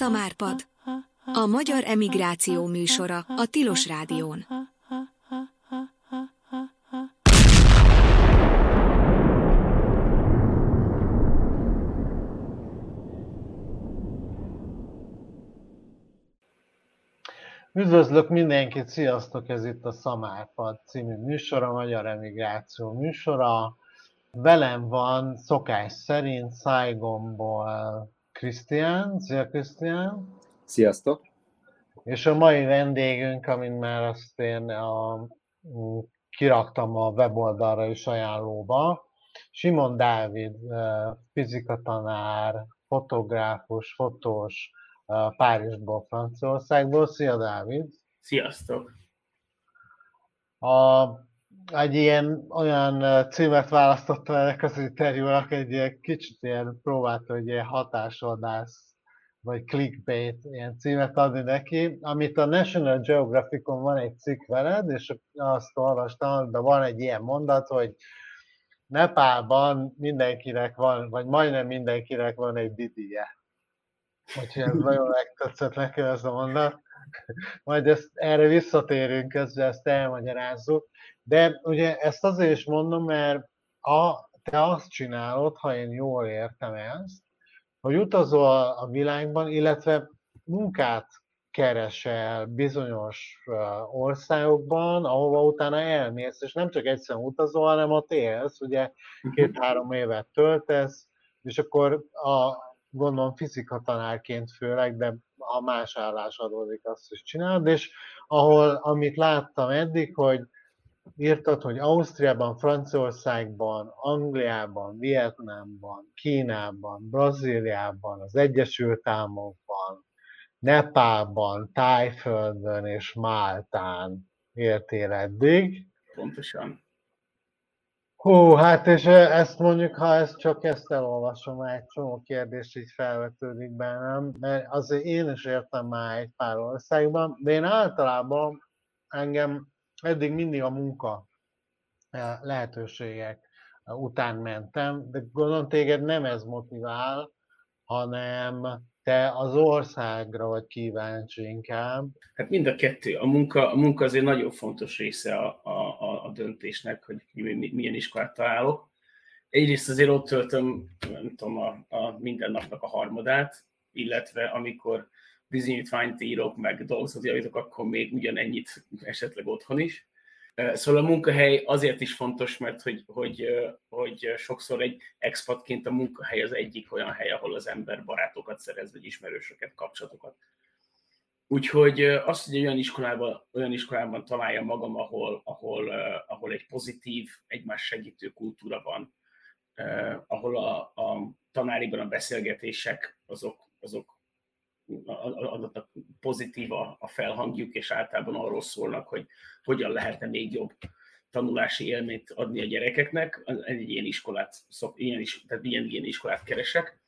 Szamárpad. A magyar emigráció műsora a Tilos Rádión. Üdvözlök mindenkit, sziasztok! Ez itt a Szamárpad című műsora, a Magyar Emigráció műsora. Velem van szokás szerint Saigonból Krisztián. Szia Krisztián! Sziasztok! És a mai vendégünk, amint már azt én a, kiraktam a weboldalra is ajánlóba, Simon Dávid, fizikatanár, fotográfus, fotós, Párizsból, Franciaországból. Szia Dávid! Sziasztok! A, egy ilyen olyan címet választottam ennek az interjúnak, egy ilyen kicsit ilyen próbálta, hogy ilyen hatásodász vagy clickbait ilyen címet adni neki, amit a National Geographicon van egy cikk veled, és azt olvastam, de van egy ilyen mondat, hogy Nepálban mindenkinek van, vagy majdnem mindenkinek van egy didije. Úgyhogy ez nagyon megtetszett nekem ez a mondat. Majd ezt, erre visszatérünk, közben ezt elmagyarázzuk. De ugye ezt azért is mondom, mert a, te azt csinálod, ha én jól értem ezt, hogy utazol a világban, illetve munkát keresel bizonyos országokban, ahova utána elmész, és nem csak egyszerűen utazol, hanem ott élsz, ugye mhm. két-három évet töltesz, és akkor a, gondolom fizika tanárként főleg, de ha más állás adódik, azt is csinálod, és ahol, amit láttam eddig, hogy írtad, hogy Ausztriában, Franciaországban, Angliában, Vietnámban, Kínában, Brazíliában, az Egyesült Államokban, Nepálban, Tájföldön és Máltán értél eddig. Pontosan. Hú, hát és ezt mondjuk, ha ezt csak ezt elolvasom, már egy csomó kérdés így felvetődik bennem, mert azért én is értem már egy pár országban, de én általában engem eddig mindig a munka eh, lehetőségek eh, után mentem, de gondolom téged nem ez motivál, hanem te az országra vagy kíváncsi inkább. Hát mind a kettő. A munka, a munka azért nagyon fontos része a, a, a döntésnek, hogy milyen iskolát találok. Egyrészt azért ott töltöm, nem tudom, a, a minden napnak a harmadát, illetve amikor bizonyítványt írok, meg dolgozatot javítok, akkor még ugyanennyit esetleg otthon is. Szóval a munkahely azért is fontos, mert hogy, hogy, hogy sokszor egy expatként a munkahely az egyik olyan hely, ahol az ember barátokat szerez, vagy ismerősöket, kapcsolatokat. Úgyhogy azt, hogy olyan iskolában, olyan iskolában találjam magam, ahol, ahol, ahol egy pozitív, egymás segítő kultúra van, ahol a, a tanáriban a beszélgetések azok, azok adott pozitív a, a felhangjuk, és általában arról szólnak, hogy hogyan lehetne még jobb tanulási élményt adni a gyerekeknek. Egy ilyen iskolát, szok, ilyen is, tehát ilyen, ilyen iskolát keresek.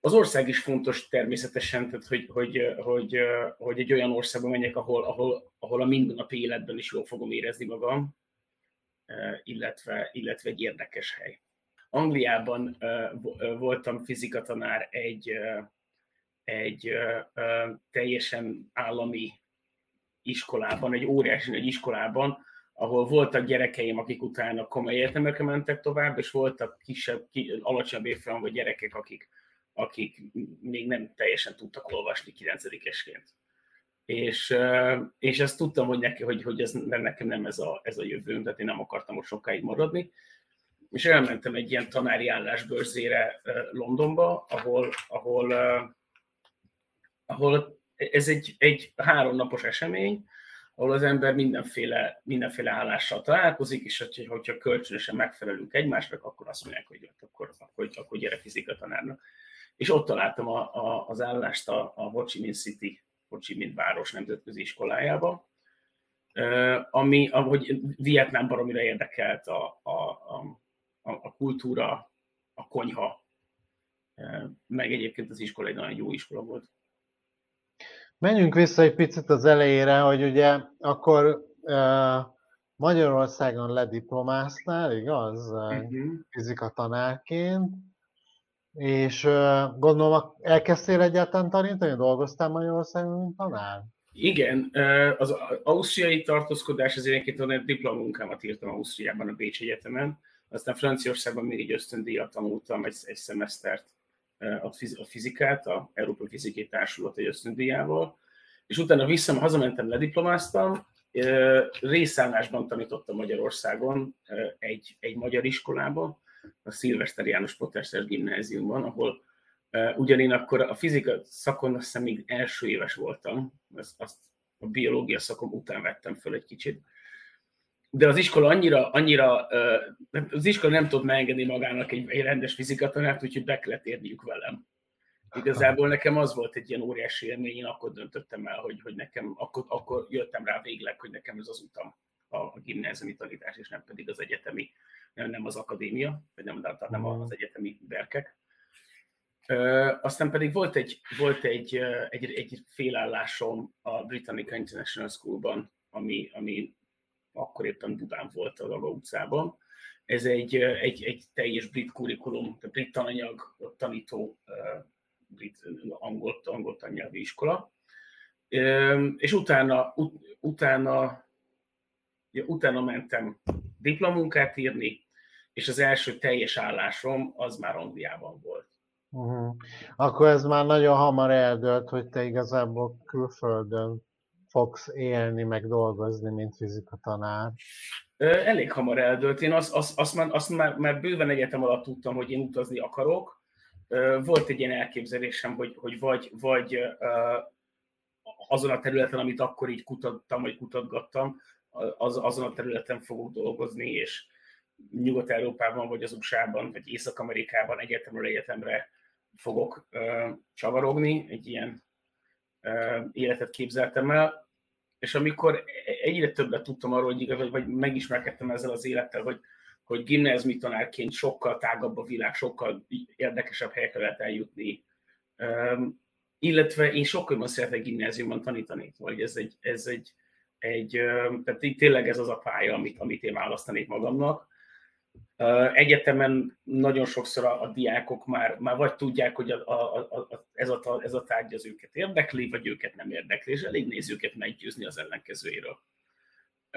Az ország is fontos természetesen, tehát hogy, hogy, hogy, hogy egy olyan országba menjek, ahol, ahol, ahol a mindennapi életben is jól fogom érezni magam, illetve, illetve egy érdekes hely. Angliában voltam fizikatanár egy egy ö, ö, teljesen állami iskolában, egy óriási nagy iskolában, ahol voltak gyerekeim, akik utána komoly egyetemekre mentek tovább, és voltak kisebb, ki, alacsonyabb évfolyamban gyerekek, akik, akik még nem teljesen tudtak olvasni 9 esként. És, és ezt tudtam, hogy, neki, hogy, hogy ez, nekem nem ez a, ez a jövőm, tehát én nem akartam ott sokáig maradni. És elmentem egy ilyen tanári állásbőrzére Londonba, ahol, ahol ahol ez egy, egy háromnapos esemény, ahol az ember mindenféle, mindenféle állással találkozik, és hogyha, hogyha kölcsönösen megfelelünk egymásnak, akkor azt mondják, hogy akkor, akkor, akkor gyere fizikatanárnak. És ott találtam a, a, az állást a, a Ho Chi Minh City, Ho Chi Minh város nemzetközi iskolájába, ami, ahogy Vietnám baromira érdekelt a, a, a, a kultúra, a konyha, meg egyébként az iskola egy nagyon jó iskola volt. Menjünk vissza egy picit az elejére, hogy ugye akkor uh, Magyarországon lediplomáztál, igaz? Uh-huh. Fizika tanárként. És gondolom, elkezdtél egyáltalán tanítani? Dolgoztál Magyarországon, mint tanár? Igen, az ausztriai tartózkodás az én egy diplomunkámat írtam Ausztriában, a Bécs Egyetemen, aztán Franciaországban még egy ösztöndíjat tanultam egy, egy szemesztert a fizikát, a Európai Fizikai Társulat egy ösztöndíjával, és utána vissza, hazamentem, lediplomáztam, részállásban tanítottam Magyarországon egy, egy magyar iskolában, a Szilveszter János Potterszeres gimnáziumban, ahol ugyanén akkor a fizika szakon azt hiszem még első éves voltam, azt, azt a biológia szakom után vettem föl egy kicsit. De az iskola annyira, annyira az iskola nem tud megengedni magának egy, egy rendes fizikatanárt, úgyhogy be kellett érniük velem. Igazából nekem az volt egy ilyen óriási élmény, én akkor döntöttem el, hogy, hogy nekem, akkor, akkor jöttem rá végleg, hogy nekem ez az utam a, gimnáziumi tanítás, és nem pedig az egyetemi, nem, nem az akadémia, vagy nem, nem az egyetemi verkek. Ö, aztán pedig volt egy, volt egy, egy, egy félállásom a Britannica International Schoolban, ami, ami akkor éppen Budán volt a Laga utcában. Ez egy, egy, egy teljes brit kurikulum, brit tananyag, tanító brit, angol, angol tannyelvi iskola. És utána, ut, utána, ja, utána mentem diplomunkát írni, és az első teljes állásom az már Angliában volt. Uh-huh. Akkor ez már nagyon hamar eldőlt, hogy te igazából külföldön fogsz élni, meg dolgozni, mint fizika tanár. Elég hamar eldőlt. Én azt, azt, azt, már, azt már, már bőven egyetem alatt tudtam, hogy én utazni akarok, volt egy ilyen elképzelésem, hogy, hogy vagy, vagy azon a területen, amit akkor így kutattam, vagy kutatgattam, az, azon a területen fogok dolgozni, és Nyugat-Európában, vagy az USA-ban, vagy Észak-Amerikában egyetemről egyetemre fogok uh, csavarogni, egy ilyen uh, életet képzeltem el, és amikor egyre többet tudtam arról, hogy, vagy, megismerkedtem ezzel az élettel, hogy hogy gimnáziumi tanárként sokkal tágabb a világ, sokkal érdekesebb helyekre lehet eljutni. Um, illetve én sokkal jobban szeretek gimnáziumban tanítani, vagy ez egy, ez egy, egy tehát tényleg ez az a pálya, amit, amit én választanék magamnak. Uh, egyetemen nagyon sokszor a, a diákok már, már vagy tudják, hogy a, a, a, ez, a, ez a tárgy az őket érdekli, vagy őket nem érdekli, és elég néz őket meggyőzni az ellenkezőjéről.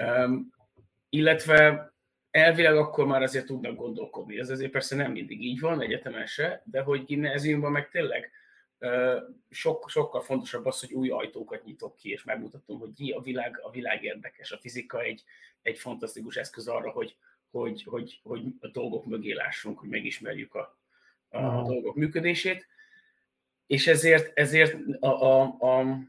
Um, illetve elvileg akkor már azért tudnak gondolkodni. Ez azért persze nem mindig így van, egyetemen se, de hogy gimnáziumban meg tényleg sok, sokkal fontosabb az, hogy új ajtókat nyitok ki, és megmutatom, hogy a világ, a világ érdekes. A fizika egy, egy fantasztikus eszköz arra, hogy, hogy, hogy, hogy a dolgok mögé lássunk, hogy megismerjük a, a, a dolgok működését. És ezért, ezért a, a, a,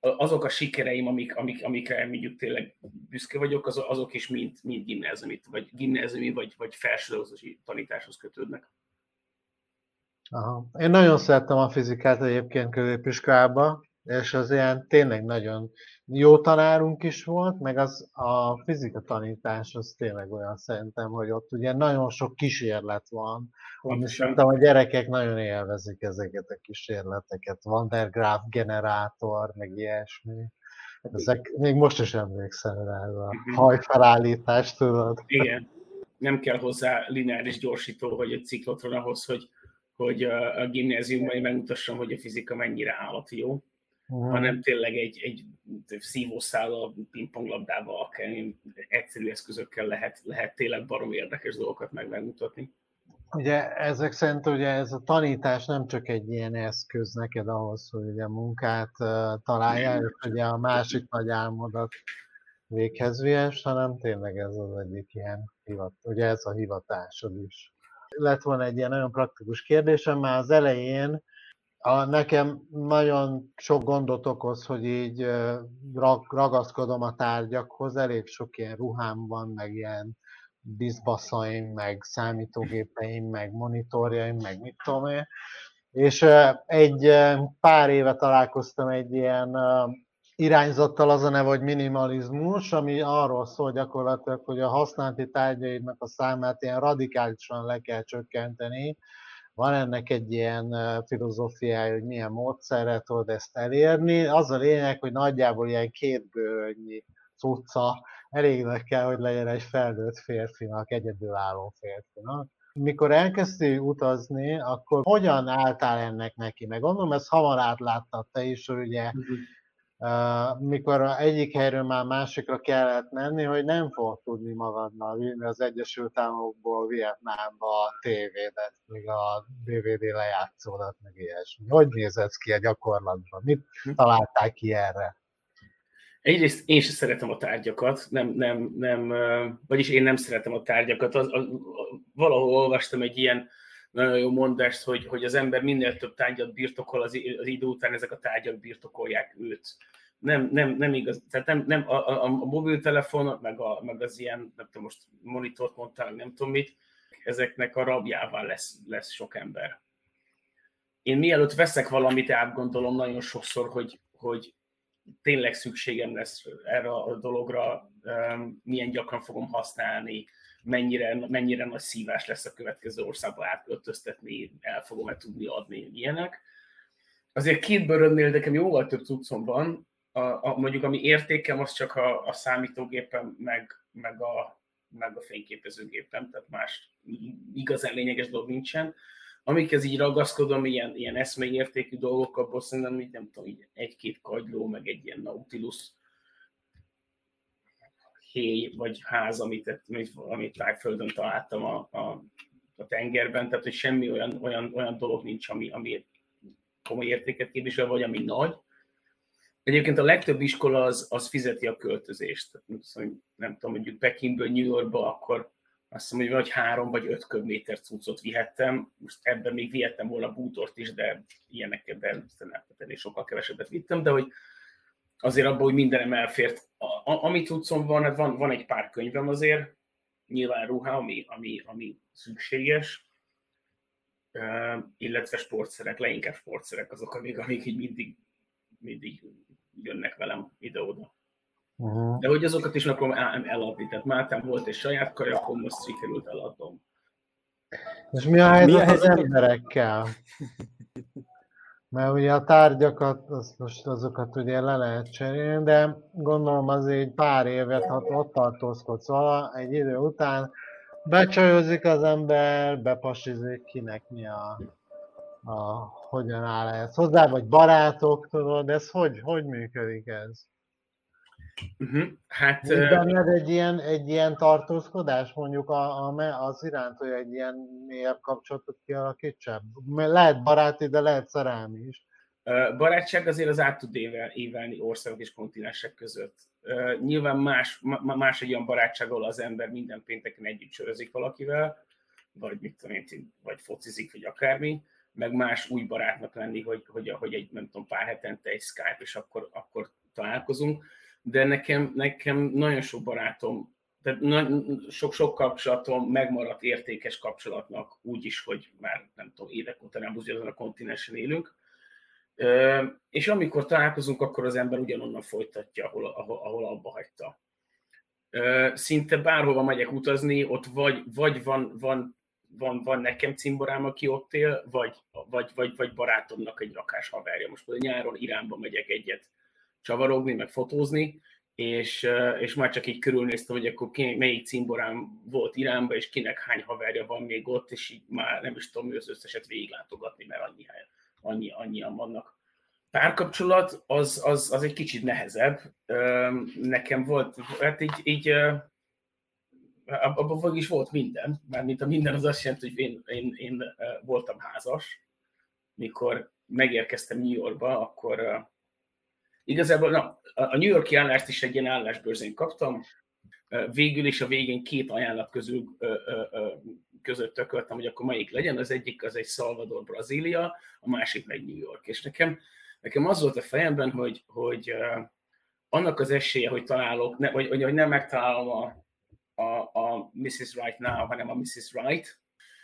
azok a sikereim, amik, amik, amikre mondjuk tényleg büszke vagyok, az, azok is mind, mind gimnáziumi, vagy gimnáziumi, vagy, vagy felsőoktatási tanításhoz kötődnek. Aha. Én nagyon szerettem a fizikát egyébként középiskolába, és az ilyen tényleg nagyon jó tanárunk is volt, meg az a fizika tanítás az tényleg olyan szerintem, hogy ott ugye nagyon sok kísérlet van, ami szerintem a gyerekek nagyon élvezik ezeket a kísérleteket, Van der Graaf generátor, meg ilyesmi. Ezek, még most is emlékszem rá, a uh-huh. hajfelállítást, tudod. Igen, nem kell hozzá lineáris gyorsító, vagy egy ciklotron ahhoz, hogy, hogy a, gimnáziumban megmutassam, hogy a fizika mennyire állati jó uh-huh. hanem tényleg egy, egy szívószállal, pingponglabdával, akár egyszerű eszközökkel lehet, lehet tényleg barom érdekes dolgokat meg megmutatni. Ugye ezek szerint ugye ez a tanítás nem csak egy ilyen eszköz neked ahhoz, hogy ugye munkát uh, találjál, és ugye a másik nagy álmodat véghez vies, hanem tényleg ez az egyik ilyen hivat, ugye ez a hivatásod is. Lett volna egy ilyen nagyon praktikus kérdésem, már az elején a, nekem nagyon sok gondot okoz, hogy így ragaszkodom a tárgyakhoz, elég sok ilyen ruhám van, meg ilyen diszbaszaim, meg számítógépeim, meg monitorjaim, meg mit tudom én. És egy pár éve találkoztam egy ilyen irányzattal, az a neve, hogy minimalizmus, ami arról szól gyakorlatilag, hogy a használati tárgyaidnak a számát ilyen radikálisan le kell csökkenteni, van ennek egy ilyen filozófiája, hogy milyen módszerrel tudod ezt elérni. Az a lényeg, hogy nagyjából ilyen két bőrögnyi cucca elég nagy kell, hogy legyen egy felnőtt férfinak, egyedülálló férfinak. Mikor elkezdtél utazni, akkor hogyan álltál ennek neki? Meg gondolom, ezt hamar átláttad te is, hogy ugye uh-huh mikor egyik helyről már másikra kellett menni, hogy nem fog tudni magaddal vinni az Egyesült Államokból Vietnámba a tévédet, még a DVD lejátszódat, meg ilyesmi. Hogy nézett ki a gyakorlatban? Mit találták ki erre? Egyrészt én sem szeretem a tárgyakat, nem, nem, nem, vagyis én nem szeretem a tárgyakat. Az, az, valahol olvastam egy ilyen nagyon jó mondást, hogy, hogy az ember minél több tárgyat birtokol, az, az idő után ezek a tárgyak birtokolják őt. Nem, nem, nem igaz, tehát nem, nem a, a, a mobiltelefon, meg, a, meg az ilyen, nem tudom, most monitort mondtál, nem tudom mit, ezeknek a rabjává lesz, lesz sok ember. Én mielőtt veszek valamit, átgondolom nagyon sokszor, hogy, hogy tényleg szükségem lesz erre a dologra, milyen gyakran fogom használni, mennyire, mennyire nagy szívás lesz a következő országba átköltöztetni, el fogom-e tudni adni ilyenek. Azért két bőrönnél nekem jóval több cuccom van, a, a, mondjuk ami értékem, az csak a, a számítógépem, meg, meg, a, meg a fényképezőgépem, tehát más igazán lényeges dolog nincsen. Amikhez így ragaszkodom, ilyen, ilyen eszmei értékű dolgok, abból szerintem így nem tudom, egy-két kagyló, meg egy ilyen Nautilus héj vagy ház, amit, amit tájföldön találtam a, a, a tengerben, tehát hogy semmi olyan, olyan, olyan dolog nincs, ami, ami komoly értéket képvisel, vagy ami nagy. Egyébként a legtöbb iskola az, az fizeti a költözést. Tehát, nem tudom, mondjuk Pekingből New Yorkba, akkor azt mondom, hogy vagy három vagy öt köbméter cuccot vihettem. Most ebben még vihettem volna bútort is, de ilyeneket, de nem, sokkal kevesebbet vittem, de hogy azért abban, hogy mindenem elfért. A, a, ami cuccom van, hát van, van egy pár könyvem azért, nyilván ruha, ami, ami, ami szükséges, uh, illetve sportszerek, leinkább sportszerek azok, amik, amik így mindig, mindig jönnek velem ide-oda. Uh-huh. De hogy azokat is akarom eladni. Tehát Máltán volt egy saját kajakom, most sikerült eladnom. És mi a helyzet, mi a helyzet az emberekkel? Mert ugye a tárgyakat, az, most azokat ugye le lehet cserélni, de gondolom azért egy pár évet, ha ott tartózkodsz vala, egy idő után becsajozik az ember, bepasizik, kinek mi a, a hogyan áll ez hozzá, vagy barátok, tudod, ez hogy, hogy működik ez? Uh-huh. Hát, benned egy ilyen, egy ilyen tartózkodás mondjuk a, a, az iránt, hogy egy ilyen mélyebb kapcsolatot kialakítsál? Lehet baráti, de lehet szerelmi is. Barátság azért az át tud évelni országok és kontinensek között. Nyilván más, más egy olyan barátság, ahol az ember minden pénteken együtt sörözik valakivel, vagy mit tudom én, vagy focizik, vagy akármi, meg más új barátnak lenni, hogy, hogy, hogy egy, nem tudom, pár hetente egy Skype, és akkor, akkor találkozunk de nekem, nekem nagyon sok barátom, tehát sok-sok kapcsolatom megmaradt értékes kapcsolatnak úgy is, hogy már nem tudom, évek óta nem ugyanazon a kontinensen élünk. És amikor találkozunk, akkor az ember ugyanonnan folytatja, ahol, ahol, ahol abba hagyta. Szinte bárhova megyek utazni, ott vagy, vagy van, van, van, van nekem cimborám, aki ott él, vagy, vagy, vagy, vagy barátomnak egy rakás haverja. Most például nyáron Iránba megyek egyet csavarogni, meg fotózni, és, és már csak így körülnéztem, hogy akkor ki, melyik cimborám volt Iránba, és kinek hány haverja van még ott, és így már nem is tudom az összeset végiglátogatni, mert annyi, annyi, annyian vannak. Párkapcsolat az, az, az egy kicsit nehezebb. Nekem volt, hát így, így abban is volt minden, mert mint a minden az azt jelenti, hogy én, én, én voltam házas, mikor megérkeztem New Yorkba, akkor Igazából na, a New Yorki állást is egy ilyen állásbőrzén kaptam, végül is a végén két ajánlat közül között tököltem, hogy akkor melyik legyen. Az egyik az egy Salvador, Brazília, a másik meg New York. És nekem, nekem az volt a fejemben, hogy, hogy annak az esélye, hogy találok, ne, vagy, hogy nem megtalálom a, a, a Mrs. Right now, hanem a Mrs. Right.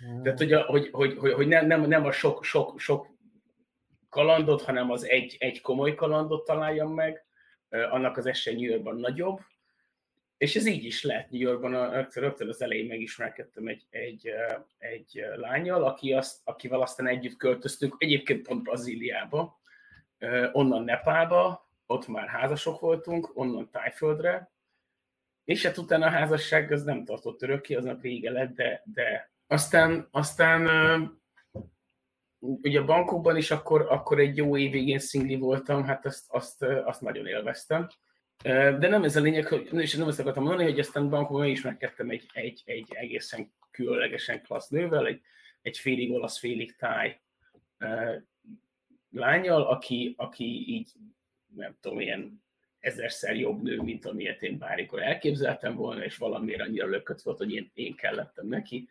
Mm. Tehát, hogy, a, hogy, hogy, hogy, hogy nem, nem, nem a sok, sok, sok kalandot, hanem az egy, egy komoly kalandot találjam meg, annak az esélye New Yorkban nagyobb, és ez így is lehet New Yorkban, rögtön, az elején megismerkedtem egy, egy, egy lányjal, aki azt, akivel aztán együtt költöztünk, egyébként pont Brazíliába, onnan Nepálba, ott már házasok voltunk, onnan Tájföldre, és hát utána a házasság az nem tartott örökké, aznak vége lett, de, de aztán, aztán ugye a bankokban is akkor, akkor egy jó évig én szingli voltam, hát azt, azt, azt nagyon élveztem. De nem ez a lényeg, hogy, és nem ezt akartam mondani, hogy aztán bankokban ismerkedtem egy, egy, egy egészen különlegesen klassz nővel, egy, egy félig olasz, félig táj lányjal, aki, aki így, nem tudom, ilyen ezerszer jobb nő, mint amilyet én bármikor elképzeltem volna, és valamiért annyira lökött volt, hogy én, én kellettem neki.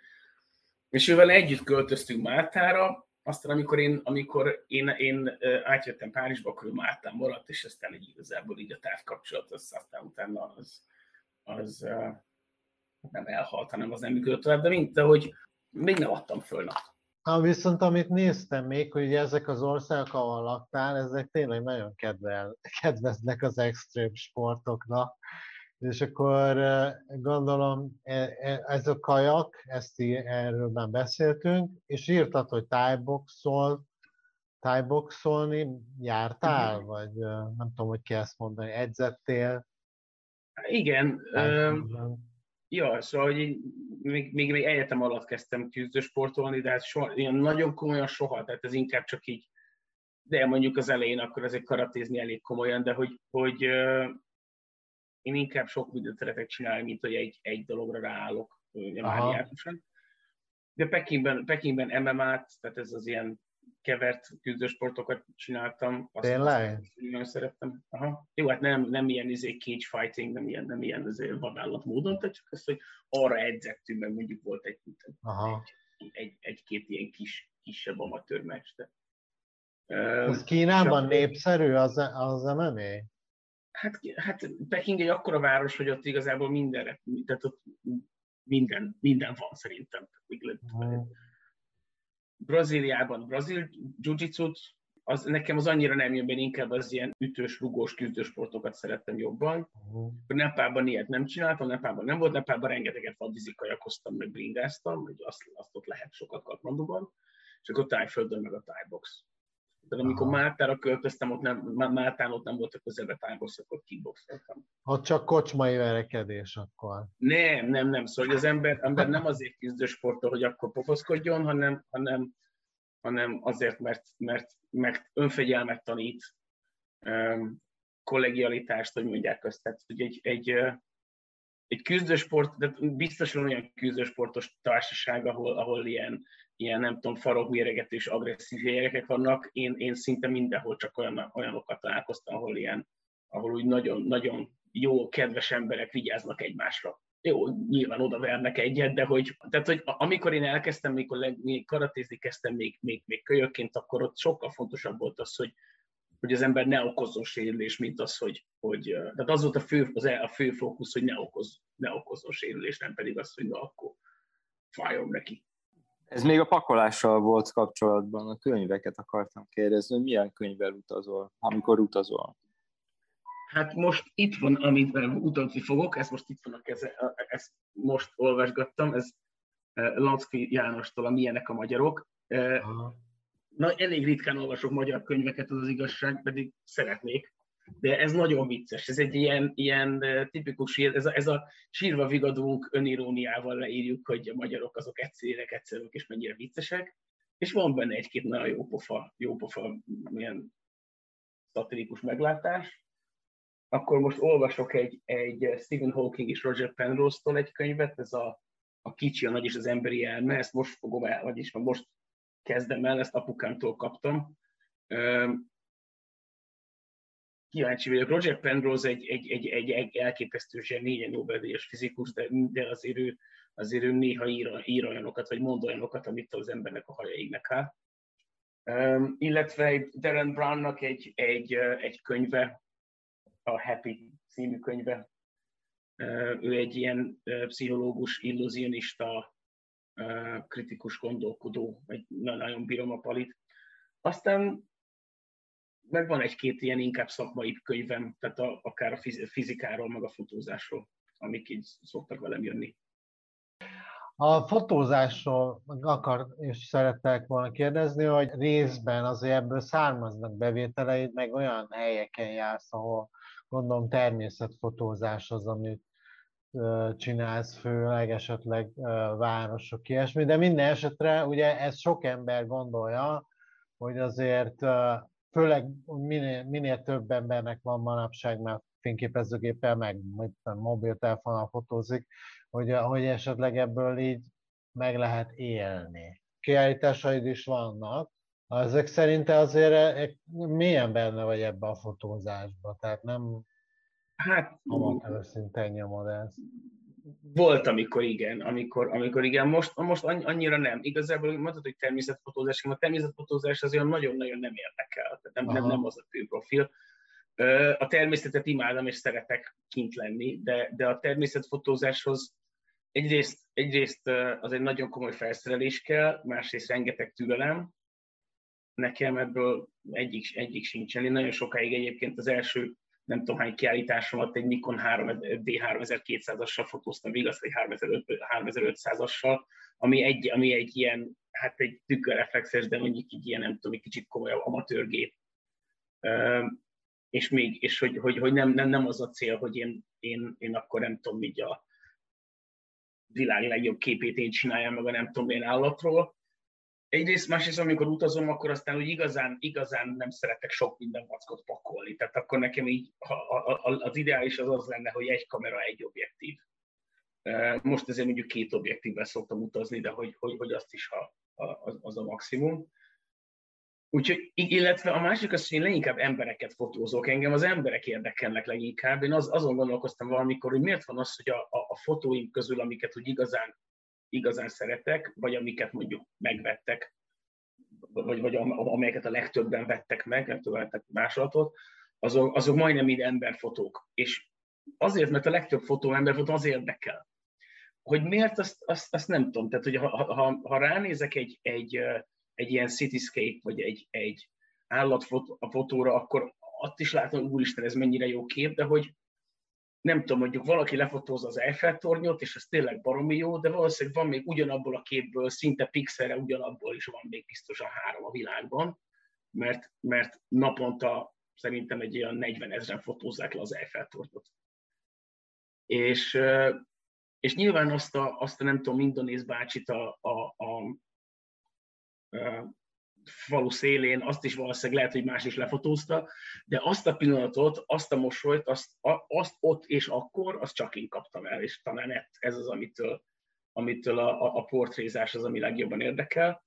És ővel együtt költöztünk Máltára, aztán amikor én, amikor én, én átjöttem Párizsba, akkor ő Máltán maradt, és aztán egy igazából így a távkapcsolat, az, aztán utána az, az nem elhalt, hanem az nem működött tovább, de, mint, de hogy még nem adtam föl. Ha viszont amit néztem még, hogy ezek az országok, ahol laktál, ezek tényleg nagyon kedvel, kedveznek az extrém sportoknak. És akkor gondolom, e, e, ez a kajak, ezt erről már beszéltünk, és írtad, hogy tájboxol, tájboxolni jártál, uh-huh. vagy nem tudom, hogy ki ezt mondani, edzettél? Igen. Ja, szóval hogy még, még, még egyetem alatt kezdtem küzdősportolni, de hát soha, ilyen nagyon komolyan soha, tehát ez inkább csak így, de mondjuk az elején akkor ezek karatézni elég komolyan, de hogy, hogy én inkább sok mindent szeretek csinálni, mint hogy egy, egy dologra ráállok mániákusan. De Pekingben, Pekingben MMA-t, tehát ez az ilyen kevert küzdősportokat csináltam. Azt Tényleg? Nagyon szerettem. Aha. Jó, hát nem, nem ilyen izé cage fighting, nem ilyen, nem ilyen izé vadállat módon, tehát csak az, hogy arra edzettünk, meg mondjuk volt egy, Aha. egy, egy, egy-két ilyen kis, kisebb amatőr meccs. De. Ez Kínában népszerű az, az MMA? Hát, hát Peking egy akkora város, hogy ott igazából mindenre, tehát ott minden, minden van szerintem. Mm. Brazíliában brazil jiu az nekem az annyira nem jön be, inkább az ilyen ütős, rugós küzdősportokat szerettem jobban. Uh-huh. Nepában ilyet nem csináltam, Nepában nem volt, Nepában rengeteget vadizikajakoztam, meg bringáztam, hogy azt, azt ott lehet sokat Katmanduban, és akkor tájföldön meg a tájbox. De amikor Aha. Máltára költöztem, ott nem, Máltán ott nem volt a közelbe tájbox, akkor kickboxoltam. Ott csak kocsmai verekedés akkor. Nem, nem, nem. Szóval az ember, ember nem azért küzdő sportol, hogy akkor pofoszkodjon, hanem, hanem, hanem azért, mert, mert, mert önfegyelmet tanít, kollegialitást, hogy mondják azt. Tehát, hogy egy, egy, egy küzdősport, de biztosan olyan küzdősportos társaság, ahol, ahol ilyen ilyen nem tudom, farokméregetős, agresszív gyerekek vannak. Én, én szinte mindenhol csak olyan, olyanokat találkoztam, ahol ilyen, ahol úgy nagyon, nagyon jó, kedves emberek vigyáznak egymásra. Jó, nyilván oda vernek egyet, de hogy, tehát, hogy amikor én elkezdtem, mikor még karatézni kezdtem még, még, még kölyökként, akkor ott sokkal fontosabb volt az, hogy, hogy az ember ne okozzon sérülés, mint az, hogy, hogy tehát az volt a fő, az, a fő fókusz, hogy ne, okoz, ne okozzon sérülés, nem pedig az, hogy na akkor fájom neki. Ez még a pakolással volt kapcsolatban, a könyveket akartam kérdezni, hogy milyen könyvvel utazol, amikor utazol? Hát most itt van, amit utazni fogok, ez most itt van a keze, ezt most olvasgattam, ez Lancki Jánostól a Milyenek a magyarok. Aha. Na, elég ritkán olvasok magyar könyveket, az az igazság, pedig szeretnék de ez nagyon vicces. Ez egy ilyen, ilyen tipikus, ez a, ez a sírva vigadunk öniróniával leírjuk, hogy a magyarok azok egyszerűek, egyszerűek és mennyire viccesek, és van benne egy-két nagyon jó pofa, jó pofa ilyen szatirikus meglátás. Akkor most olvasok egy, egy Stephen Hawking és Roger Penrose-tól egy könyvet, ez a, a kicsi, a nagy és az emberi elme, ezt most fogom el, vagyis most kezdem el, ezt apukámtól kaptam kíváncsi vagyok. Roger Penrose egy, egy, egy, egy, egy elképesztő zseni, egy Nobel-díjas fizikus, de, de azért, ő, azért ő néha ír, ír olyanokat, vagy mond olyanokat, amit az embernek a haja égnek áll. Um, illetve Darren Brownnak egy, egy, egy könyve, a Happy című könyve. Uh, ő egy ilyen uh, pszichológus, illúzionista, uh, kritikus gondolkodó, egy, nagyon bírom a palit. Aztán meg van egy-két ilyen inkább szakmai könyvem, tehát a, akár a fizikáról, meg a fotózásról, amik így szoktak velem jönni. A fotózásról akar és szerettek volna kérdezni, hogy részben azért ebből származnak bevételeid, meg olyan helyeken jársz, ahol gondolom természetfotózás az, amit csinálsz, főleg esetleg városok, ilyesmi, de minden esetre ugye ez sok ember gondolja, hogy azért főleg minél, minél több embernek van manapság, mert fényképezőgéppel, meg mobiltelefonnal fotózik, hogy, hogy esetleg ebből így meg lehet élni. Kiállításaid is vannak, ezek szerint azért e, e, milyen benne vagy ebbe a fotózásba? Tehát nem hát, amatőr szinten nyomod ezt. Volt, amikor igen, amikor, amikor igen, most, most annyira nem. Igazából mondhatod, hogy természetfotózás, a természetfotózás azért nagyon-nagyon nem érdekel, nem, nem, nem az a fő profil. A természetet imádom és szeretek kint lenni, de, de a természetfotózáshoz egyrészt, egyrészt az egy nagyon komoly felszerelés kell, másrészt rengeteg türelem. Nekem ebből egyik, egyik sincsen. Én nagyon sokáig egyébként az első nem tudom hány kiállításomat egy Nikon 3, D3200-assal fotóztam, igaz, egy 3500-assal, ami egy, ami egy ilyen, hát egy tükörreflexes, de mondjuk egy ilyen, nem tudom, egy kicsit komolyabb amatőrgép. És még, és hogy, hogy, hogy nem, nem, nem, az a cél, hogy én, én, én akkor nem tudom, így a világ legjobb képét én csináljam meg a nem tudom én állatról, egyrészt, másrészt, amikor utazom, akkor aztán úgy igazán, igazán nem szeretek sok minden vackot pakolni. Tehát akkor nekem így ha, a, a, az ideális az az lenne, hogy egy kamera, egy objektív. Most ezért mondjuk két objektívvel szoktam utazni, de hogy, hogy, hogy azt is ha, az, az a maximum. Úgyhogy, illetve a másik az, hogy én leginkább embereket fotózok, engem az emberek érdekelnek leginkább. Én az, azon gondolkoztam valamikor, hogy miért van az, hogy a, a, a fotóim közül, amiket úgy igazán igazán szeretek, vagy amiket mondjuk megvettek, vagy, vagy amelyeket a legtöbben vettek meg, nem tudom, vettek másolatot, azok, azok majdnem mind emberfotók. És azért, mert a legtöbb fotó emberfotó az érdekel. Hogy miért, azt, azt, azt nem tudom. Tehát, hogy ha, ha, ha ránézek egy, egy, egy ilyen cityscape, vagy egy, egy állatfotóra, akkor azt is látom, úristen, ez mennyire jó kép, de hogy nem tudom, mondjuk valaki lefotózza az Eiffel-tornyot, és ez tényleg baromi jó, de valószínűleg van még ugyanabból a képből, szinte pixelre ugyanabból is van még biztosan három a világban, mert, mert naponta szerintem egy olyan 40 ezeren fotózzák le az Eiffel-tornyot. És, és nyilván azt a, azt a nem tudom, indonéz bácsit a, a, a, a falu szélén, azt is valószínűleg lehet, hogy más is lefotózta, de azt a pillanatot, azt a mosolyt, azt, azt ott és akkor, azt csak én kaptam el, és talán ez az, amitől, amitől a, a, a portrézás az, ami legjobban érdekel.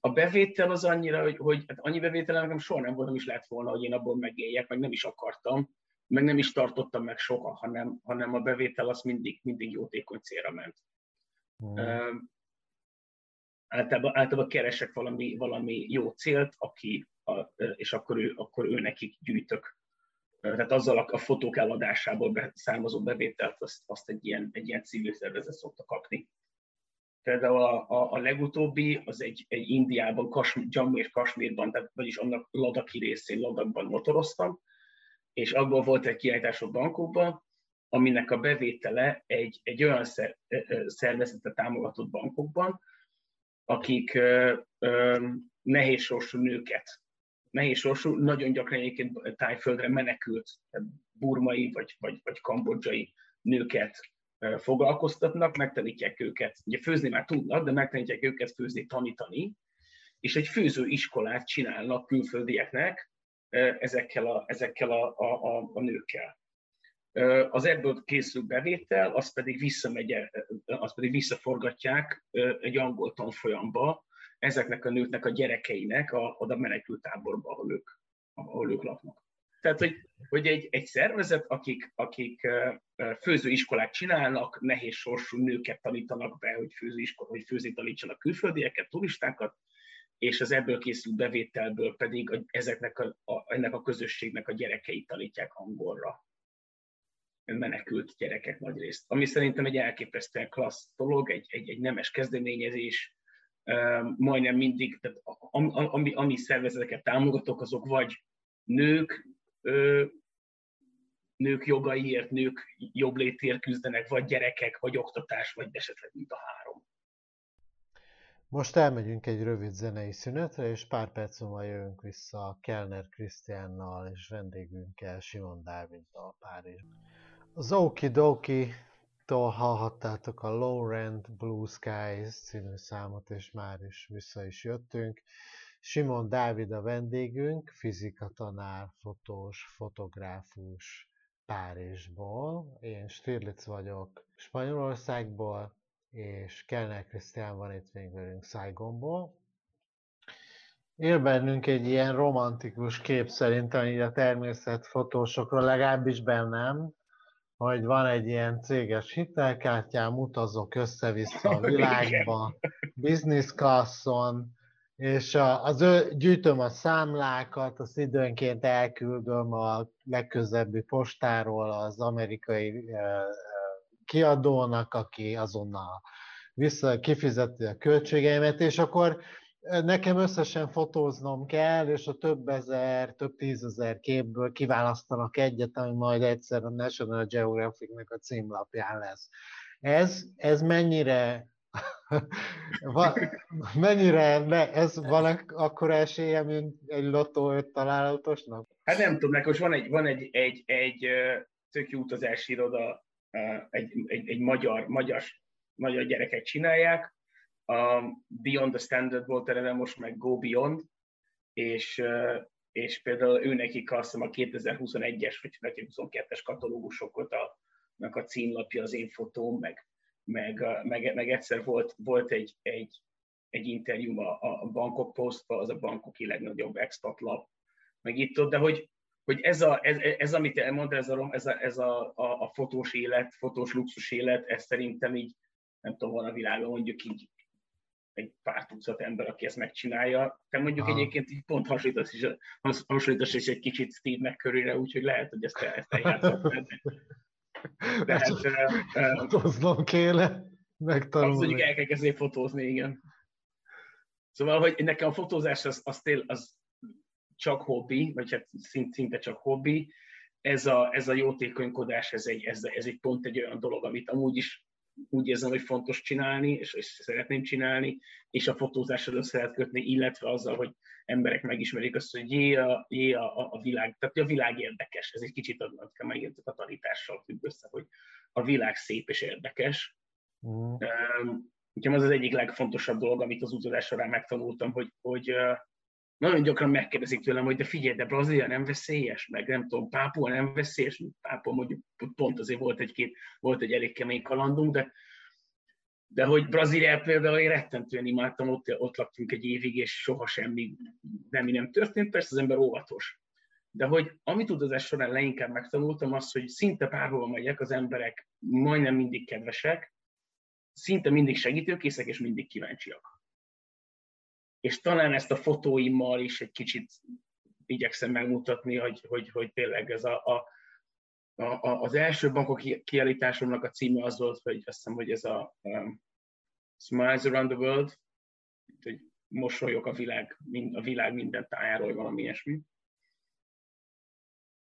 A bevétel az annyira, hogy, hogy hát annyi bevételem nekem soha nem volt, nem is lett volna, hogy én abból megéljek, meg nem is akartam, meg nem is tartottam meg soha, hanem, hanem a bevétel az mindig, mindig jótékony célra ment. Mm általában, általában keresek valami, valami jó célt, aki, a, és akkor ő, akkor ő nekik gyűjtök. Tehát azzal a, a fotók eladásából be, származó bevételt, azt, azt egy, ilyen, egy ilyen civil szervezet szokta kapni. Például a, a, a legutóbbi, az egy, egy Indiában, Kasmir, Jammu és Kasmírban, tehát vagyis annak Ladaki részén Ladakban motoroztam, és abból volt egy kiállítás a bankokban, aminek a bevétele egy, egy olyan szer, szervezetet támogatott bankokban, akik nehéz sorsú nőket, nehéz sorsú, nagyon gyakran egyébként tájföldre menekült burmai vagy, vagy, vagy kambodzsai nőket foglalkoztatnak, megtanítják őket, ugye főzni már tudnak, de megtanítják őket főzni, tanítani, és egy főzőiskolát csinálnak külföldieknek ezekkel a, ezekkel a, a, a, a nőkkel. Az ebből készül bevétel, az pedig visszamegy, az pedig visszaforgatják egy angol tanfolyamba ezeknek a nőknek a gyerekeinek a, oda menekült táborba, ahol ők, ahol ők laknak. Tehát, hogy, hogy egy, egy szervezet, akik, akik főzőiskolát csinálnak, nehéz sorsú nőket tanítanak be, hogy, főzőiskola, hogy főzni tanítsanak külföldieket, turistákat, és az ebből készült bevételből pedig ezeknek a, a, ennek a közösségnek a gyerekeit tanítják angolra menekült gyerekek nagy részt. Ami szerintem egy elképesztően klassz dolog, egy, egy, egy nemes kezdeményezés, majdnem mindig, tehát ami, ami szervezeteket támogatok, azok vagy nők, nők jogaiért, nők jobb létért küzdenek, vagy gyerekek, vagy oktatás, vagy esetleg mind a három. Most elmegyünk egy rövid zenei szünetre, és pár perc múlva jövünk vissza Kellner Krisztiánnal és vendégünkkel, Simon Dáviddal Párizsban. Az Okidoki-tól hallhattátok a Low Rent Blue Skies című számot, és már is vissza is jöttünk. Simon Dávid a vendégünk, fizikatanár, fotós, fotográfus Párizsból. Én Stirlitz vagyok Spanyolországból, és Kellner Krisztián van itt még velünk Saigonból. Él bennünk egy ilyen romantikus kép szerintem így a természetfotósokról, legalábbis bennem, hogy van egy ilyen céges hitelkártyám, utazok össze-vissza a világba, business classon, és az ő, gyűjtöm a számlákat, az időnként elküldöm a legközelebbi postáról az amerikai kiadónak, aki azonnal vissza kifizeti a költségeimet, és akkor nekem összesen fotóznom kell, és a több ezer, több tízezer képből kiválasztanak egyet, ami majd egyszer a National Geographic-nek a címlapján lesz. Ez, ez mennyire Va, mennyire ne, ez van akkor esélye, mint egy lottó öt találatosnak? Hát nem tudom, nekem van egy, van egy, egy, egy tök jó utazási iroda, egy, egy, egy magyar, magyar, magyar gyerekek csinálják, a Beyond the Standard volt erre most meg Go Beyond, és, és például ő nekik azt a 2021-es vagy 2022-es katalógusokat a, a címlapja az én fotóm, meg meg, meg, meg egyszer volt, volt egy, egy, egy interjú a, a Bangkok Postba, az a Bangkoki legnagyobb expat lap, meg itt ott, de hogy, hogy ez, a, ez, ez, amit elmond, ez, a, ez, a, ez a, a, a fotós élet, fotós luxus élet, ez szerintem így, nem tudom, van a világon mondjuk így egy pár tucat ember, aki ezt megcsinálja. Te mondjuk Aha. egyébként így pont hasonlítasz is, hasonlítasz is egy kicsit Steve McCurry-re, úgyhogy lehet, hogy ezt, ezt eljátszott. Tehát, fotóznom kéne, megtanulni. Az mondjuk el kell kezdeni fotózni, igen. Szóval, hogy nekem a fotózás az, az, tél, az csak hobbi, vagy hát szinte csak hobbi. Ez a, ez a jótékonykodás, ez egy, ez, ez egy pont egy olyan dolog, amit amúgy is úgy érzem, hogy fontos csinálni, és, és szeretném csinálni, és a fotózással össze lehet kötni, illetve azzal, hogy emberek megismerik azt, hogy jé, a, jé a, a, világ, tehát a világ érdekes. Ez egy kicsit adnak megint a tanítással függ össze, hogy a világ szép és érdekes. Mm. Um, az az egyik legfontosabb dolog, amit az utazás során megtanultam, hogy, hogy uh, nagyon gyakran megkérdezik tőlem, hogy de figyelj, de Brazília nem veszélyes, meg nem tudom, Pápua nem veszélyes, Pápua mondjuk pont azért volt egy-két, volt egy elég kemény kalandunk, de de hogy Brazília például én rettentően imádtam, ott, ott laktunk egy évig, és soha semmi nem, nem történt, persze az ember óvatos. De hogy amit utazás során leinkább megtanultam, az, hogy szinte bárhol megyek, az emberek majdnem mindig kedvesek, szinte mindig segítőkészek, és mindig kíváncsiak. És talán ezt a fotóimmal is egy kicsit igyekszem megmutatni, hogy, hogy, hogy tényleg ez a, a, a, az első bankok kiállításomnak a címe az volt, hogy azt hiszem, hogy ez a um, Smiles Around the World, hogy mosolyok a világ, a világ minden tájáról, valami ilyesmi.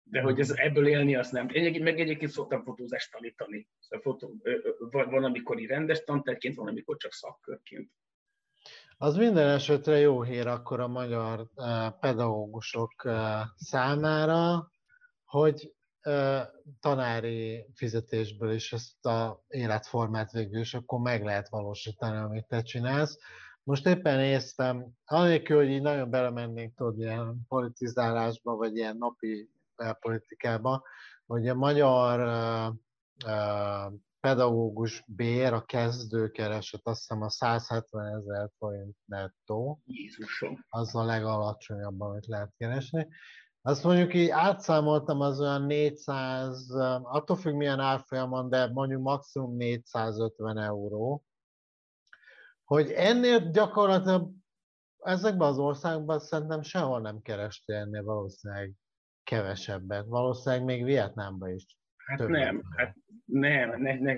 De hogy ez, ebből élni, azt nem. Én meg egyébként szoktam fotózást tanítani. Szóval fotó, van, amikor rendes tantárként, van, amikor csak szakkörként. Az minden esetre jó hír akkor a magyar pedagógusok számára, hogy tanári fizetésből is ezt a életformát végül is akkor meg lehet valósítani, amit te csinálsz. Most éppen néztem, anélkül, hogy így nagyon belemennénk tudod, ilyen politizálásba, vagy ilyen napi belpolitikába, hogy a magyar pedagógus bér, a kezdőkereset azt hiszem a 170 ezer forint nettó. Jézusom. Az a legalacsonyabb, amit lehet keresni. Azt mondjuk így átszámoltam az olyan 400, attól függ milyen árfolyamon, de mondjuk maximum 450 euró, hogy ennél gyakorlatilag ezekben az országban szerintem sehol nem kerestél ennél valószínűleg kevesebbet. Valószínűleg még Vietnámban is. Hát nem, hát nem, ne, ne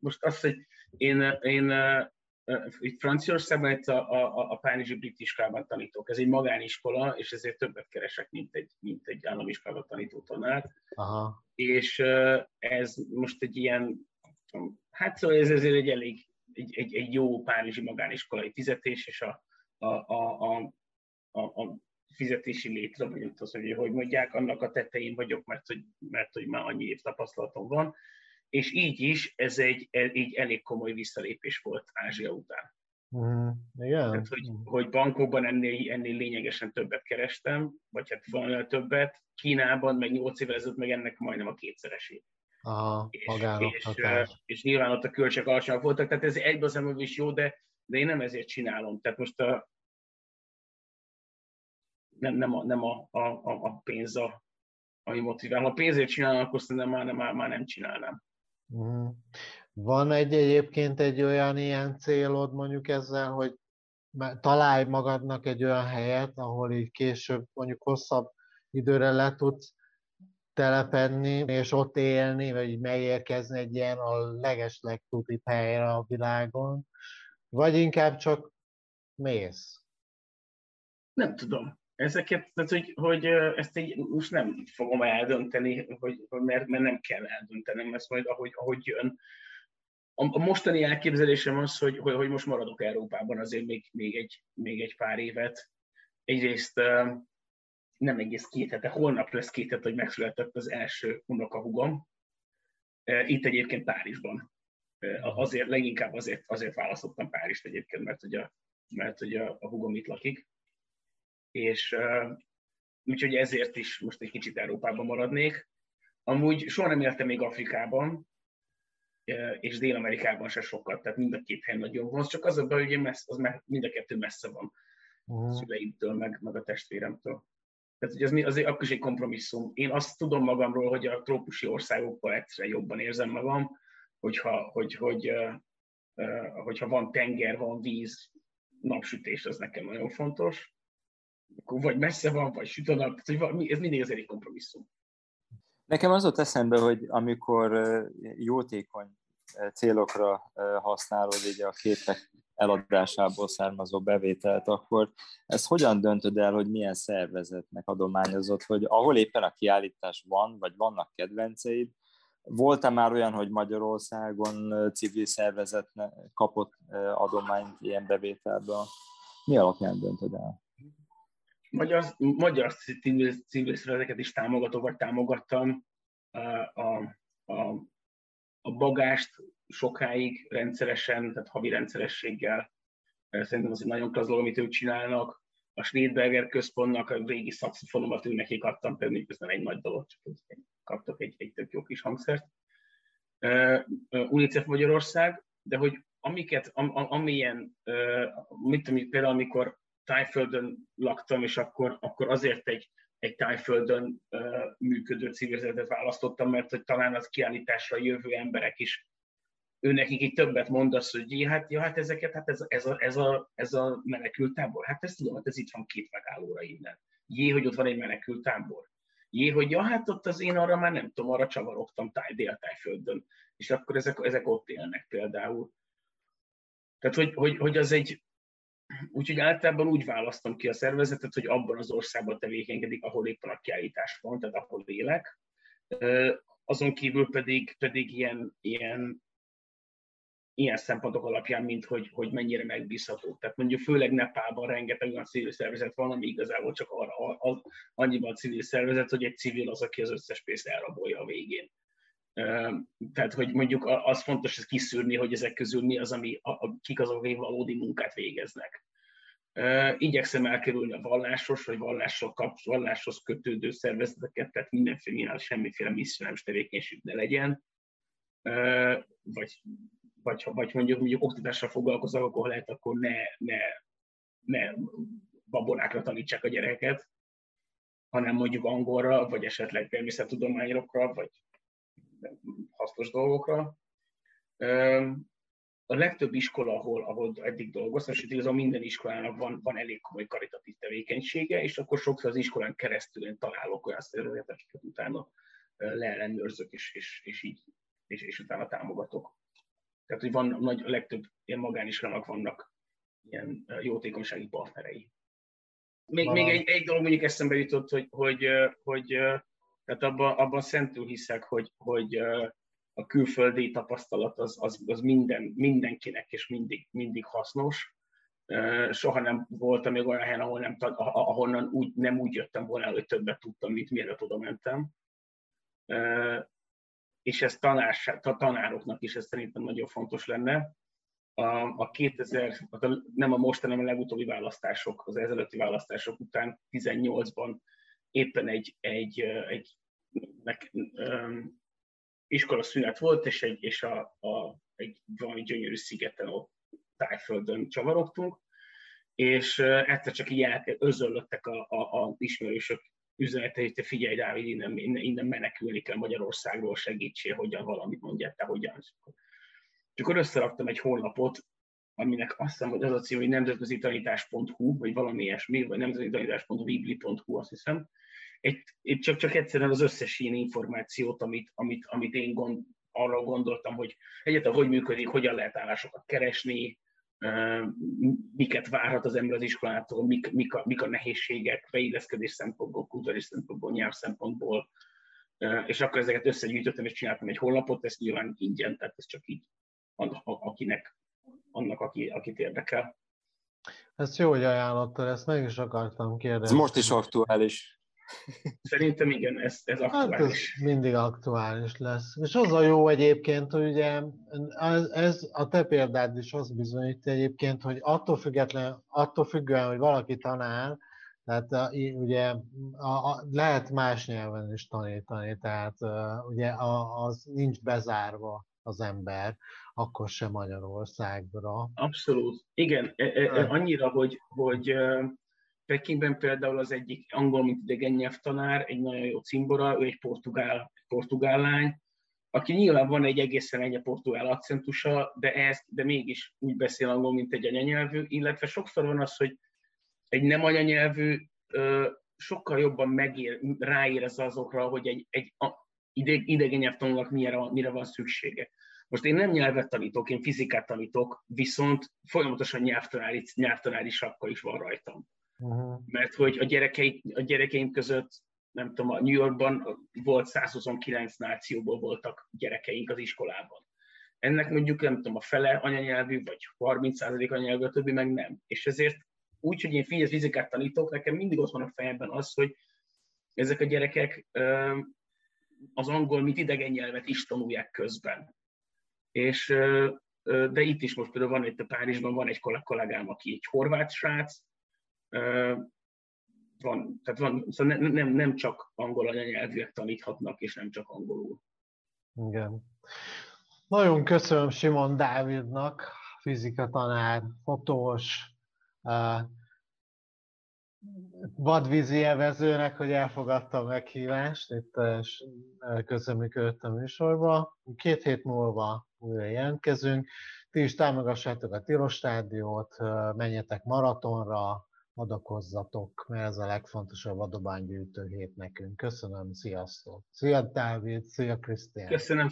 Most azt, hogy én, én itt Franciaországban itt a, a, a Párizsi Brit iskolában tanítok. Ez egy magániskola, és ezért többet keresek, mint egy, mint egy állami iskolában tanító tanár. Aha. És ez most egy ilyen, hát szóval ez ezért egy elég, egy, egy, egy jó párizsi magániskolai fizetés, és a, a, a, a, a, a fizetési létre, vagy nem tudom, hogy hogy mondják, annak a tetején vagyok, mert hogy, mert hogy már annyi év tapasztalatom van, és így is ez egy, egy elég komoly visszalépés volt Ázsia után. Mm, igen. Tehát, hogy, hogy bankokban ennél, ennél lényegesen többet kerestem, vagy hát valamivel többet, Kínában meg 8 évvel ezelőtt meg ennek majdnem a kétszeresét. Aha, és, és, és nyilván ott a költségek alacsonyak voltak, tehát ez egyben az is jó, de, de én nem ezért csinálom. Tehát most a, nem, nem, a, nem a, a, a pénz a, ami motivál. Ha pénzért csinálom, akkor szerintem már, nem, már, már nem csinálnám. Mhm. Van egy egyébként egy olyan ilyen célod mondjuk ezzel, hogy találj magadnak egy olyan helyet, ahol így később mondjuk hosszabb időre le tudsz telepedni, és ott élni, vagy megérkezni egy ilyen a legesleg tutibb helyre a világon, vagy inkább csak mész? Nem tudom. Ezeket, tehát hogy, hogy ezt így most nem fogom eldönteni, hogy, mert, mert nem kell eldöntenem ezt majd, ahogy, ahogy jön. A, mostani elképzelésem az, hogy, hogy, hogy most maradok Európában azért még, még, egy, még egy pár évet. Egyrészt nem egész két hete, holnap lesz két hete, hogy megszületett az első unokahugom. Itt egyébként Párizsban. Azért, leginkább azért, azért választottam Párizst egyébként, mert hogy a, mert hogy a, a hugom itt lakik. És úgyhogy ezért is most egy kicsit Európában maradnék. Amúgy soha nem éltem még Afrikában, és Dél-Amerikában se sokat, tehát mind a két hely nagyon vonz, csak az a baj, hogy messz, az mind a kettő messze van a mhm. szüleimtől, meg, meg a testvéremtől. Tehát hogy az, azért akkor is egy kompromisszum. Én azt tudom magamról, hogy a trópusi országokkal egyszerűen jobban érzem magam, hogyha, hogy, hogy, hogyha van tenger, van víz, napsütés, az nekem nagyon fontos. Akkor vagy messze van, vagy süt a nap, tehát, hogy ez mindig azért egy kompromisszum. Nekem az ott eszembe, hogy amikor jótékony célokra használod így a képek eladásából származó bevételt, akkor ezt hogyan döntöd el, hogy milyen szervezetnek adományozott, hogy ahol éppen a kiállítás van, vagy vannak kedvenceid, volt-e már olyan, hogy Magyarországon civil szervezet kapott adományt ilyen bevételből? Mi alapján döntöd el? Magyar, magyar civil, civil szervezeteket is támogatok, vagy támogattam. A, a, a, bagást sokáig rendszeresen, tehát havi rendszerességgel. Szerintem az egy nagyon klassz amit ők csinálnak. A Schneidberger központnak a régi szakszofonomat ő nekik adtam, például ez nem egy nagy dolog, csak kaptak egy, egy tök jó kis hangszert. UNICEF Magyarország, de hogy amiket, am, am, amilyen, mit tudom, például amikor Tájföldön laktam, és akkor, akkor azért egy, egy Tájföldön uh, működő civilzetet választottam, mert hogy talán az kiállításra jövő emberek is ő nekik így többet mondasz, hogy jé, hát, ja, hát ezeket, hát ez, ez, a, ez, a, ez a menekültábor, hát ezt tudom, hát ez itt van két megállóra innen. Jé, hogy ott van egy menekültábor. Jé, hogy ja, hát ott az én arra már nem tudom, arra csavarogtam táj, déltájföldön. És akkor ezek, ezek ott élnek például. Tehát, hogy, hogy, hogy az egy, úgyhogy általában úgy választom ki a szervezetet, hogy abban az országban tevékenykedik, ahol éppen a kiállítás van, tehát ahol élek. Azon kívül pedig, pedig ilyen, ilyen ilyen szempontok alapján, mint hogy, hogy mennyire megbízható. Tehát mondjuk főleg Nepában rengeteg olyan civil szervezet van, ami igazából csak arra, az, annyiban civil szervezet, hogy egy civil az, aki az összes pénzt elrabolja a végén. Tehát, hogy mondjuk az fontos ez kiszűrni, hogy ezek közül mi az, ami, a, kik azok, akik valódi munkát végeznek. Igyekszem elkerülni a vallásos vagy vallással kap, valláshoz kötődő szervezeteket, tehát mindenféle, semmiféle misszionális tevékenység ne legyen, vagy vagy vagy mondjuk, mondjuk oktatással foglalkozok, akkor lehet, akkor ne, ne, ne babonákra tanítsák a gyereket, hanem mondjuk angolra, vagy esetleg természettudományokra, vagy hasznos dolgokra. A legtöbb iskola, ahol, ahol eddig dolgoztam, és igazából minden iskolának van, van elég komoly karitatív tevékenysége, és akkor sokszor az iskolán keresztül én találok olyan szervezeteket, utána leellenőrzök, és, és, és így és, és utána támogatok. Tehát, hogy van nagy, a legtöbb ilyen magániskolának vannak ilyen jótékonysági partnerei. Még, még egy, egy dolog mondjuk eszembe jutott, hogy, hogy, hogy tehát abban, abban szentül hiszek, hogy, hogy a külföldi tapasztalat az, az, az minden, mindenkinek és mindig, mindig hasznos. soha nem voltam még olyan helyen, ahol nem, ahonnan úgy, nem úgy jöttem volna, hogy többet tudtam, mint mielőtt oda mentem. És ez tanás, a tanároknak is ez szerintem nagyon fontos lenne. A, a 2000, nem a most, hanem a legutóbbi választások, az ezelőtti választások után 18-ban éppen egy, egy, egy, egy um, iskola szünet volt, és, egy, és a, a, egy valami gyönyörű szigeten ott tájföldön csavarogtunk, és egyszer csak így özöllöttek a, a, a ismerősök üzenete, hogy te figyelj, Dávid, innen, innen, menekülni kell Magyarországról, segítsél, hogyan valamit mondjál, te hogyan. És akkor összeraktam egy honlapot, aminek azt hiszem, hogy az a cím, hogy nemzetközi tanítás.hu, vagy valami ilyesmi, vagy nemzetközi tanítás.bibli.hu, azt hiszem. Egy, egy csak, csak egyszerűen az összes ilyen információt, amit, amit, amit én gond, arra gondoltam, hogy egyetem hogy működik, hogyan lehet állásokat keresni, miket várhat az ember az iskolától, mik, mik, a, mik a nehézségek, beilleszkedés szempontból, kulturális szempontból, nyelv szempontból, és akkor ezeket összegyűjtöttem, és csináltam egy honlapot, ezt nyilván ingyen, tehát ez csak így akinek, annak, aki, akit érdekel. Ezt jó, hogy ajánlottad, ezt meg is akartam kérdezni. Ez most is aktuális. Szerintem igen, ez, ez aktuális. Hát ez mindig aktuális lesz. És az a jó egyébként, hogy ugye ez, ez a te példád is azt bizonyítja egyébként, hogy attól, független, attól függően, hogy valaki tanár, tehát a, ugye a, a, lehet más nyelven is tanítani, tehát ugye a, az nincs bezárva az ember, akkor sem Magyarországra. Abszolút. Igen, e, e, e annyira, hogy, hogy Pekingben például az egyik angol, mint idegen nyelvtanár, egy nagyon jó cimbora, ő egy portugál, portugál lány, aki nyilván van egy egészen egy portugál akcentusa, de, ez, de mégis úgy beszél angol, mint egy anyanyelvű, illetve sokszor van az, hogy egy nem anyanyelvű sokkal jobban megér, ráérez azokra, hogy egy, egy idegen nyelvtanulnak mire, mire van szüksége. Most én nem nyelvet tanítok, én fizikát tanítok, viszont folyamatosan nyelvtanári, nyelvtanári sapka is van rajtam. Uh-huh. Mert hogy a, gyerekeik, a gyerekeim között, nem tudom, a New Yorkban volt 129 nációból voltak gyerekeink az iskolában. Ennek mondjuk nem tudom, a fele anyanyelvű, vagy 30% anyanyelvű, a többi meg nem. És ezért úgy, hogy én fizikát tanítok, nekem mindig ott van a fejemben az, hogy ezek a gyerekek az angol, mint idegen nyelvet is tanulják közben. És de itt is most például van itt a Párizsban van egy kollégám, aki egy horvát srác, van, tehát van, szóval nem, nem, nem csak angol anyanyelvűek taníthatnak, és nem csak angolul. Igen. Nagyon köszönöm Simon Dávidnak, fizika tanár, fotós, vadvízi élvezőnek, hogy elfogadta a meghívást, itt közöműködött a műsorba. Két hét múlva újra jelentkezünk. Ti is támogassátok a Tilos Rádiót, menjetek maratonra, adakozzatok, mert ez a legfontosabb adománygyűjtő hét nekünk. Köszönöm, sziasztok! Szia Dávid, szia Krisztián! Köszönöm